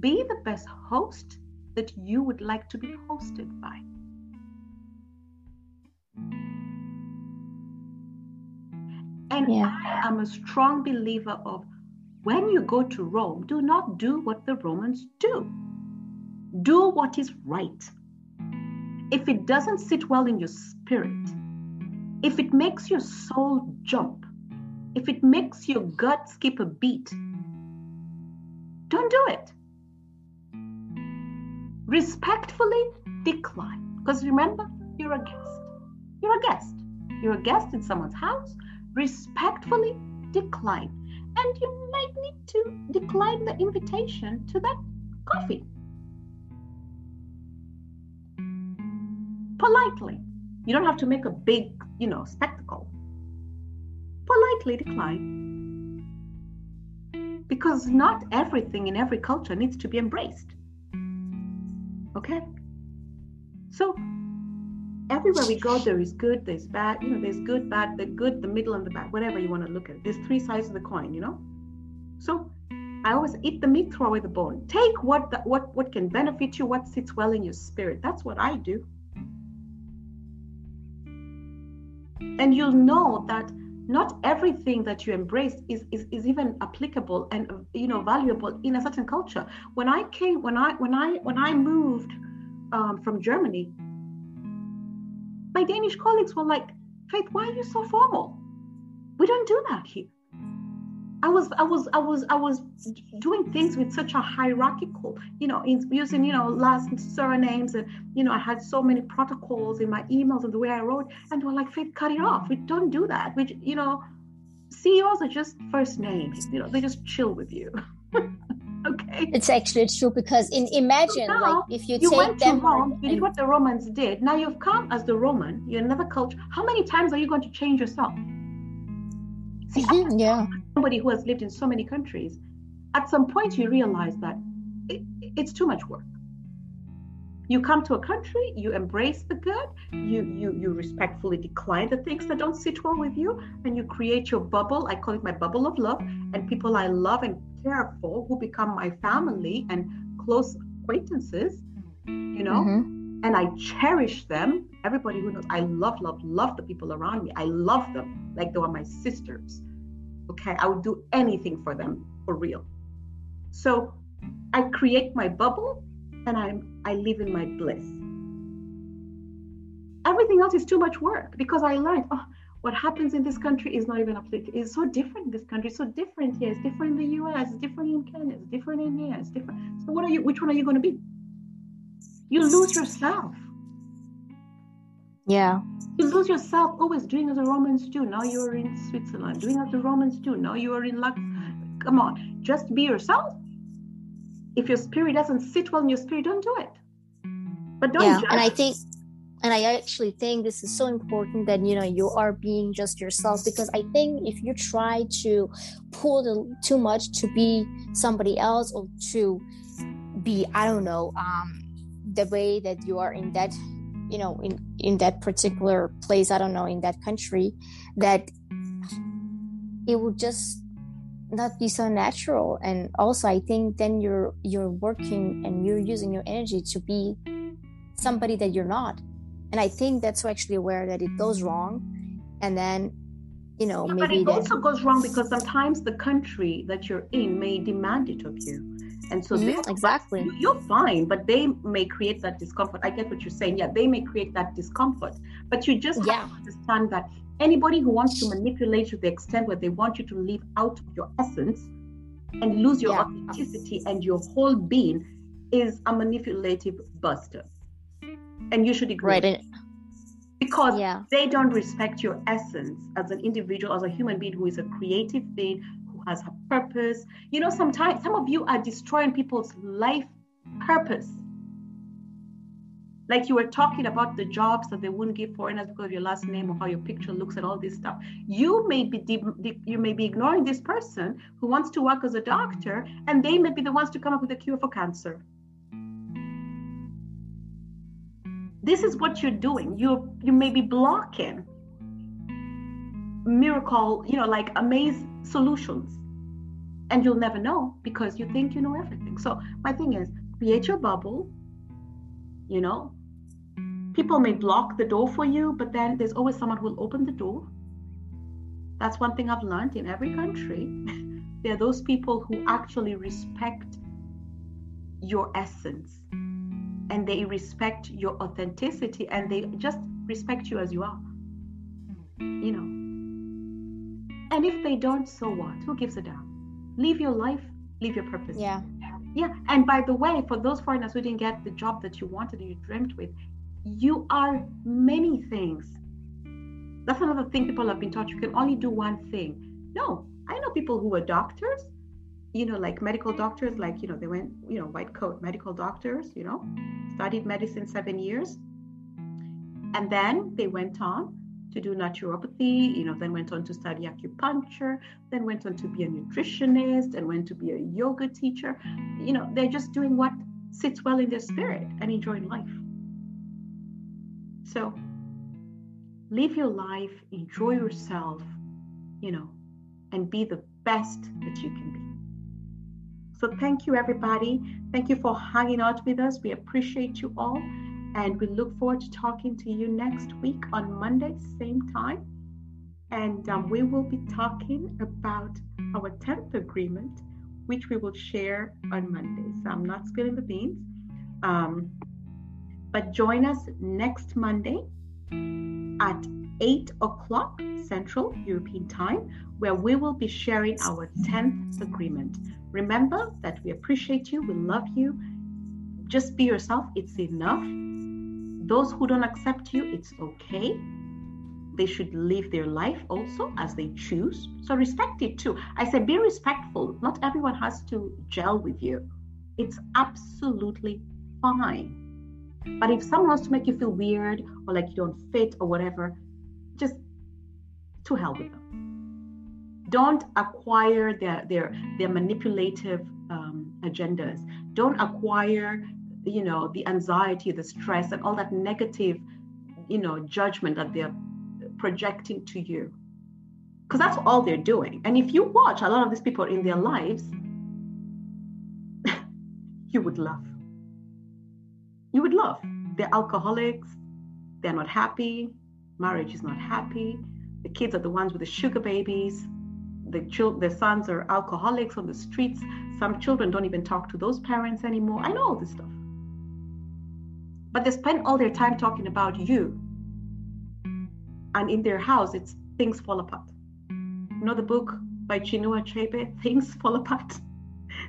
be the best host that you would like to be hosted by. And yeah. I am a strong believer of when you go to Rome, do not do what the Romans do. Do what is right. If it doesn't sit well in your spirit, if it makes your soul jump, if it makes your gut skip a beat, don't do it. Respectfully decline. Because remember, you're a guest. You're a guest. You're a guest in someone's house. Respectfully decline. And you might need to decline the invitation to that coffee. politely. You don't have to make a big, you know, spectacle. Politely decline. Because not everything in every culture needs to be embraced. Okay? So everywhere we go, there is good, there's bad, you know, there's good, bad, the good, the middle, and the bad, whatever you want to look at. There's three sides of the coin, you know? So I always eat the meat, throw away the bone. Take what the, what what can benefit you, what sits well in your spirit. That's what I do. And you'll know that not everything that you embrace is, is, is even applicable and you know valuable in a certain culture. When i came when i when i when i moved um, from germany my danish colleagues were like faith why are you so formal? We don't do that here I was I was I was I was doing things with such a hierarchical, you know, in, using you know last surnames and you know I had so many protocols in my emails and the way I wrote, and they were like, "Faith, cut it off. We don't do that. We you know, CEOs are just first names. You know, they just chill with you." okay. It's actually true because in imagine so like if you, you take went them to Rome, you did what the Romans did. Now you've come as the Roman. You're another culture. How many times are you going to change yourself? See, mm-hmm, yeah. Somebody who has lived in so many countries, at some point you realize that it, it's too much work. You come to a country, you embrace the good, you you you respectfully decline the things that don't sit well with you, and you create your bubble. I call it my bubble of love, and people I love and care for who become my family and close acquaintances, you know. Mm-hmm and I cherish them. Everybody who knows I love, love, love the people around me. I love them like they were my sisters. Okay, I would do anything for them for real. So I create my bubble and I'm I live in my bliss. Everything else is too much work because I learned oh, what happens in this country is not even applicable. It's so different in this country. So different here. It's different in the US. It's different in Canada, It's different in here. It's different. So what are you? Which one are you going to be? You lose yourself. Yeah. You lose yourself always doing as the Romans do. Now you're in Switzerland, doing as the Romans do. Now you are in Lux. Come on, just be yourself. If your spirit doesn't sit well in your spirit, don't do it. But don't yeah, judge. and I think and i actually think this is so important that you know you are being just yourself because i think if you try to pull the, too much to be somebody else or to be i don't know um the way that you are in that you know in in that particular place i don't know in that country that it would just not be so natural. And also i think then you're you're working and you're using your energy to be somebody that you're not. And i think that's actually aware that it goes wrong. And then you know yeah, maybe but it also goes wrong because sometimes the country that you're in may demand it of you and so mm-hmm, exactly you're fine but they may create that discomfort i get what you're saying yeah they may create that discomfort but you just yeah. have to understand that anybody who wants to manipulate you to the extent where they want you to live out of your essence and lose your yeah. authenticity and your whole being is a manipulative buster and you should ignore right. it because yeah. they don't respect your essence as an individual as a human being who is a creative being has a purpose. You know sometimes some of you are destroying people's life mm. purpose. Like you were talking about the jobs that they wouldn't give foreigners because of your last name or mm. how your picture looks and all this stuff. You may be de- you may be ignoring this person who wants to work as a doctor and they may be the ones to come up with a cure for cancer. This is what you're doing. You you may be blocking miracle you know like amazing solutions and you'll never know because you think you know everything. So my thing is create your bubble you know? People may block the door for you but then there's always someone who'll open the door. That's one thing i've learned in every country. There are those people who actually respect your essence and they respect your authenticity and they just respect you as you are you know? And if they don't so what? Who gives a damn live your life live your purpose. Yeah. Yeah and by the way for those foreigners who didn't get the job that you wanted you dreamt with you are many things. That's another thing people have been taught. You can only do one thing. No i know people who are doctors you know, like medical doctors, like, you know, they went, you know, white coat medical doctors, you know, studied medicine seven years. And then they went on to do naturopathy, you know, then went on to study acupuncture, then went on to be a nutritionist and went to be a yoga teacher. You know, they're just doing what sits well in their spirit and enjoying life. So live your life, enjoy yourself, you know, and be the best that you can be. So thank you, everybody. Thank you for hanging out with us. We appreciate you all. And we look forward to talking to you next week on Monday, same time. And um, we will be talking about our 10th agreement, which we will share on Monday. So I'm not spilling the beans. Um, but join us next Monday at 8 o'clock Central European Time, where we will be sharing our 10th agreement. Remember that we appreciate you, we love you. Just be yourself, it's enough. Those who don't accept you, it's okay. They should live their life also as they choose. So respect it too. I said be respectful. Not everyone has to gel with you. It's absolutely fine. But if someone wants to make you feel weird or like you don't fit or whatever, just to hell with them don't acquire their their their manipulative um, agendas don't acquire you know the anxiety the stress and all that negative you know judgment that they're projecting to you. Because that's all they're doing. And if you watch a lot of these people in their lives you would love you would love they're alcoholics. They're not happy. Marriage is not happy. The kids are the ones with the sugar babies. The children, the sons are alcoholics on the streets. Some children don't even talk to those parents anymore. I know all this stuff. But they spend all their time talking about you. And in their house, it's things fall apart. You know the book by Chinua Achebe, Things Fall Apart.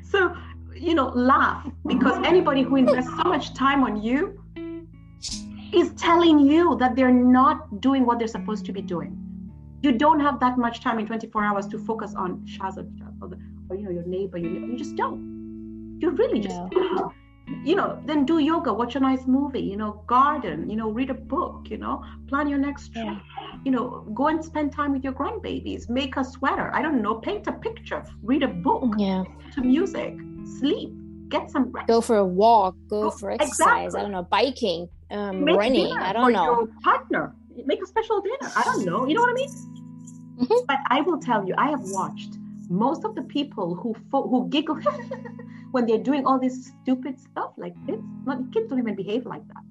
So, you know, laugh because anybody who invests so much time on you, is telling you that they're not doing what they're supposed to be doing. You don't have that much time in 24 hours to focus on Shazad or, or you know your neighbor. Neighbor. You just don't. You really just no. don't you know then do yoga watch a nice movie you know garden you know read a book you know plan your next trip yeah. you know go and spend time with your grandbabies make a sweater i don't know paint a picture read a book yeah to music sleep get some rest. go for a walk go, go for exercise exactly. i don't know biking um running i don't know your partner make a special dinner i don't know you know what i mean mm-hmm. but i will tell you i have watched most of the people who fo- who giggle when they're doing all this stupid stuff like this, not kids don't even behave like that.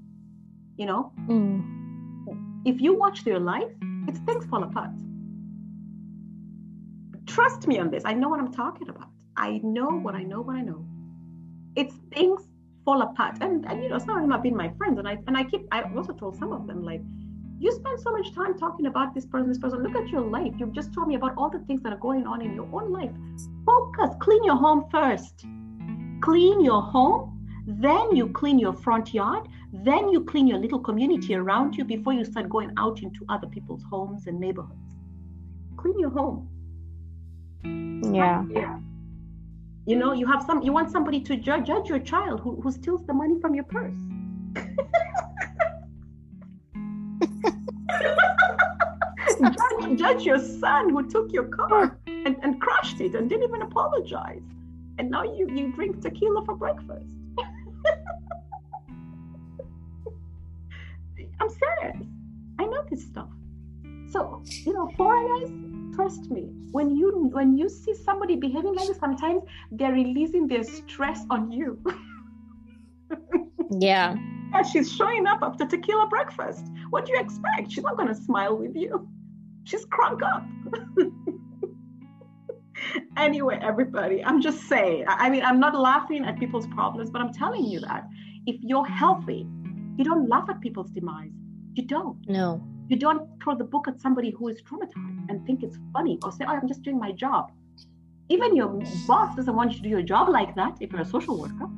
You know, mm. if you watch their life, it's things fall apart. Trust me on this. I know what I'm talking about. I know what I know. What I know. It's things fall apart, and, and you know, some of them have been my friends, and I and I keep. I also told some of them like you spend so much time talking about this person, this person. Look at your life. You've just told me about all the things that are going on in your own life. Focus, clean your home first. Clean your home, then you clean your front yard, then you clean your little community around you before you start going out into other people's homes and neighborhoods. Clean your home. Yeah. yeah. You know, you have some you want somebody to judge judge your child who, who steals the money from your purse. judge, judge your son who took your car and, and crushed it and didn't even apologize. And now you, you drink tequila for breakfast. I'm serious. I know this stuff. So, you know, foreigners, trust me, when you when you see somebody behaving like this, sometimes they're releasing their stress on you. yeah. Yeah, she's showing up after tequila breakfast. What do you expect? She's not going to smile with you. She's crunk up. anyway, everybody, I'm just saying, I mean, I'm not laughing at people's problems, but I'm telling you that if you're healthy, you don't laugh at people's demise. You don't. No. You don't throw the book at somebody who is traumatized and think it's funny or say, oh, I'm just doing my job. Even your boss doesn't want you to do your job like that if you're a social worker.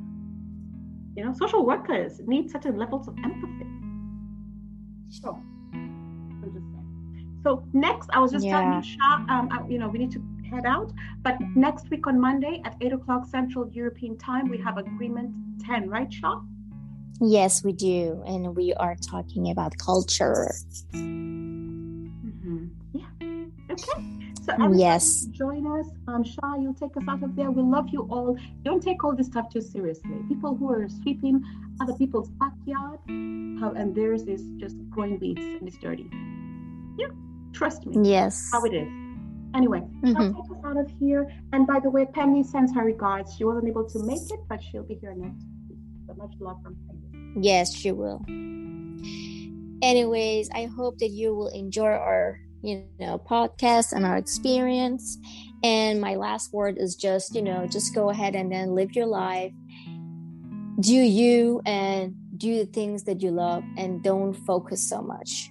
You know, social workers need certain levels of empathy. So, so next, I was just yeah. telling you, Shah, um, you know, we need to head out. But next week on Monday at 8 o'clock Central European Time, we have Agreement 10, right, Shah? Yes, we do. And we are talking about culture. Mm-hmm. Yeah. Okay. So yes, join us. Um, Shah, you'll take us out of there. We love you all. Don't take all this stuff too seriously. People who are sweeping other people's backyard, how, and theirs is just growing weeds and it's dirty. Yeah, trust me. Yes, how it is. Anyway, mm-hmm. I'll take us out of here. And by the way, Penny sends her regards. She wasn't able to make it, but she'll be here next week. So much love from Penny. Yes, she will. Anyways, I hope that you will enjoy our, you know, podcast and our experience. And my last word is just, you know, just go ahead and then live your life. Do you and do the things that you love and don't focus so much.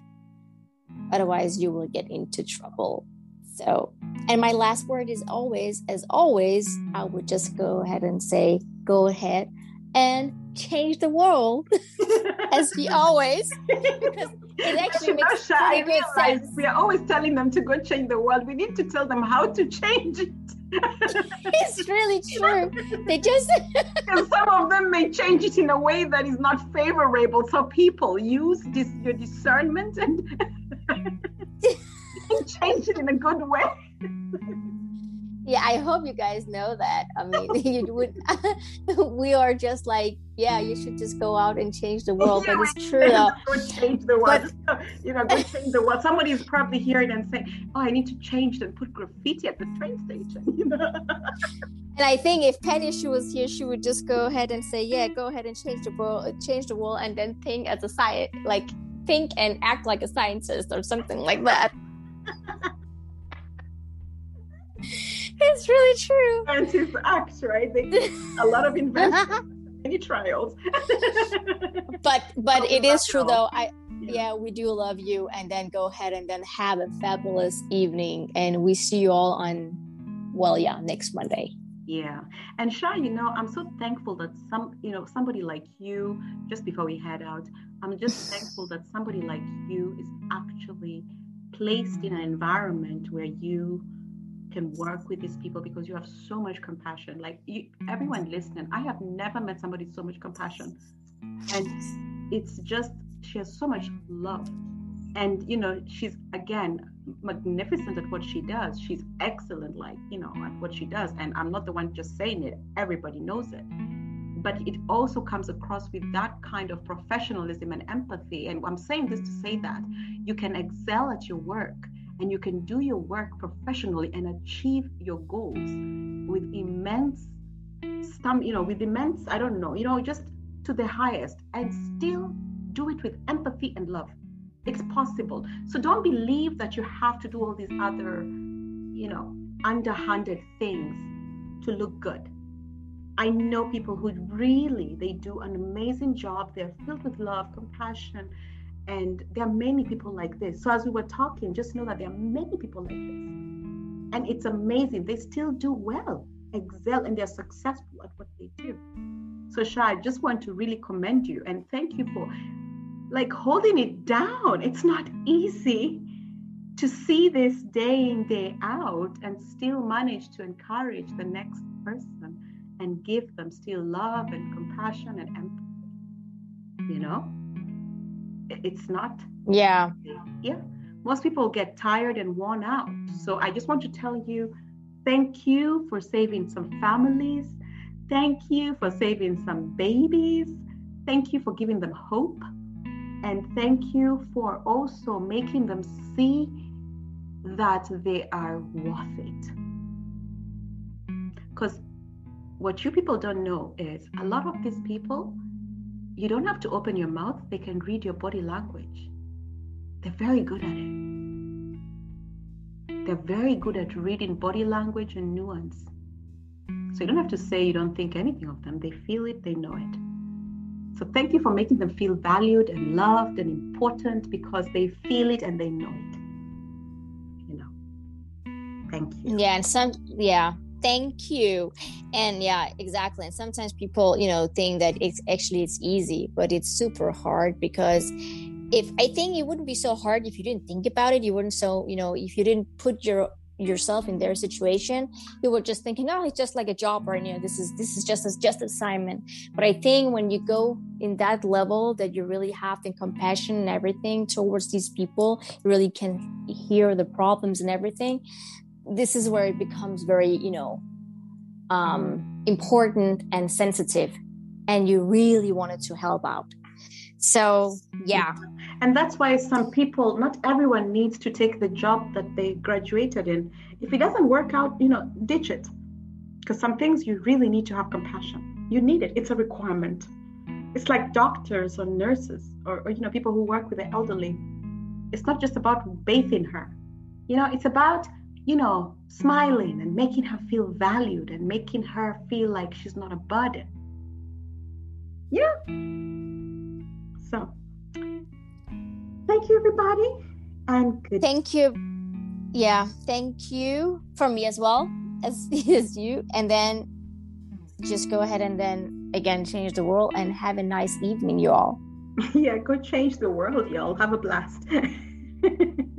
Otherwise, you will get into trouble. So, and my last word is always, as always, I would just go ahead and say, go ahead and change the world, as we always, because it actually makes pretty good sense. We are always telling them to go change the world. We need to tell them how to change it. it's really true. They just some of them may change it in a way that is not favorable. So people use this your discernment and change it in a good way. yeah, I hope you guys know that. I mean, you would. we are just like, yeah, you should just go out and change the world. Yeah, but it's true though. Go change the world. But, you know, go change the world. Somebody is probably hearing and saying, "Oh, I need to change and put graffiti at the train station." You know. And I think if Penny she was here, she would just go ahead and say, "Yeah, go ahead and change the world, change the world," and then think as a side like think and act like a scientist or something like that. it's really true. Scientists act, right? They a lot of investment, many trials. but but it is true though. I yeah. yeah, we do love you. And then go ahead and then have a fabulous evening. And we see you all on well, yeah, next Monday. Yeah. And Sha, you know, I'm so thankful that some, you know, somebody like you, just before we head out, I'm just thankful that somebody like you is actually placed in an environment where you can work with these people because you have so much compassion. Like you, everyone listening, I have never met somebody so much compassion. And it's just, she has so much love. And, you know, she's, again, magnificent at what she does. She's excellent, like, you know, at what she does. And I'm not the one just saying it, everybody knows it. But it also comes across with that kind of professionalism and empathy. And I'm saying this to say that you can excel at your work and you can do your work professionally and achieve your goals with immense stum you know with immense i don't know you know just to the highest and still do it with empathy and love it's possible. So don't believe that you have to do all these other, you know, underhanded things to look good. I know people who really they do an amazing job. They're filled with love, compassion, and there are many people like this. So as we were talking, just know that there are many people like this. And it's amazing. They still do well, excel, and they're successful at what they do. So Sha, I just want to really commend you and thank you for like holding it down. It's not easy to see this day in, day out and still manage to encourage the next person and give them still love and compassion and empathy. You know? It's not. Yeah. Yeah. Most people get tired and worn out. So I just want to tell you thank you for saving some families. Thank you for saving some babies. Thank you for giving them hope. And thank you for also making them see that they are worth it. Because what you people don't know is a lot of these people, you don't have to open your mouth, they can read your body language. They're very good at it. They're very good at reading body language and nuance. So you don't have to say you don't think anything of them. They feel it, they know it. So thank you for making them feel valued and loved and important because they feel it and they know it. You know. Thank you. Yeah, and some yeah, thank you and yeah exactly and sometimes people you know think that it's actually it's easy but it's super hard because if i think it wouldn't be so hard if you didn't think about it you wouldn't so you know if you didn't put your yourself in their situation you were just thinking oh it's just like a job right know this is this is just as just assignment. But i think when you go in that level that you really have the compassion and everything towards these people you really can hear the problems and everything this is where it becomes very you know um, important and sensitive and you really wanted to help out. So yeah and that's why some people, not everyone needs to take the job that they graduated in. If it doesn't work out, you know, ditch it. Because some things you really need to have compassion. You need it, it's a requirement. It's like doctors or nurses or, or you know, people who work with the elderly. It's not just about bathing her. You know, it's about, you know, smiling and making her feel valued and making her feel like she's not a burden. Yeah. So thank you, everybody. And good. Thank you. Yeah, thank you for me as well as, as you. And then just go ahead and then again change the world and have a nice evening, you all. yeah, go change the world, y'all. Have a blast.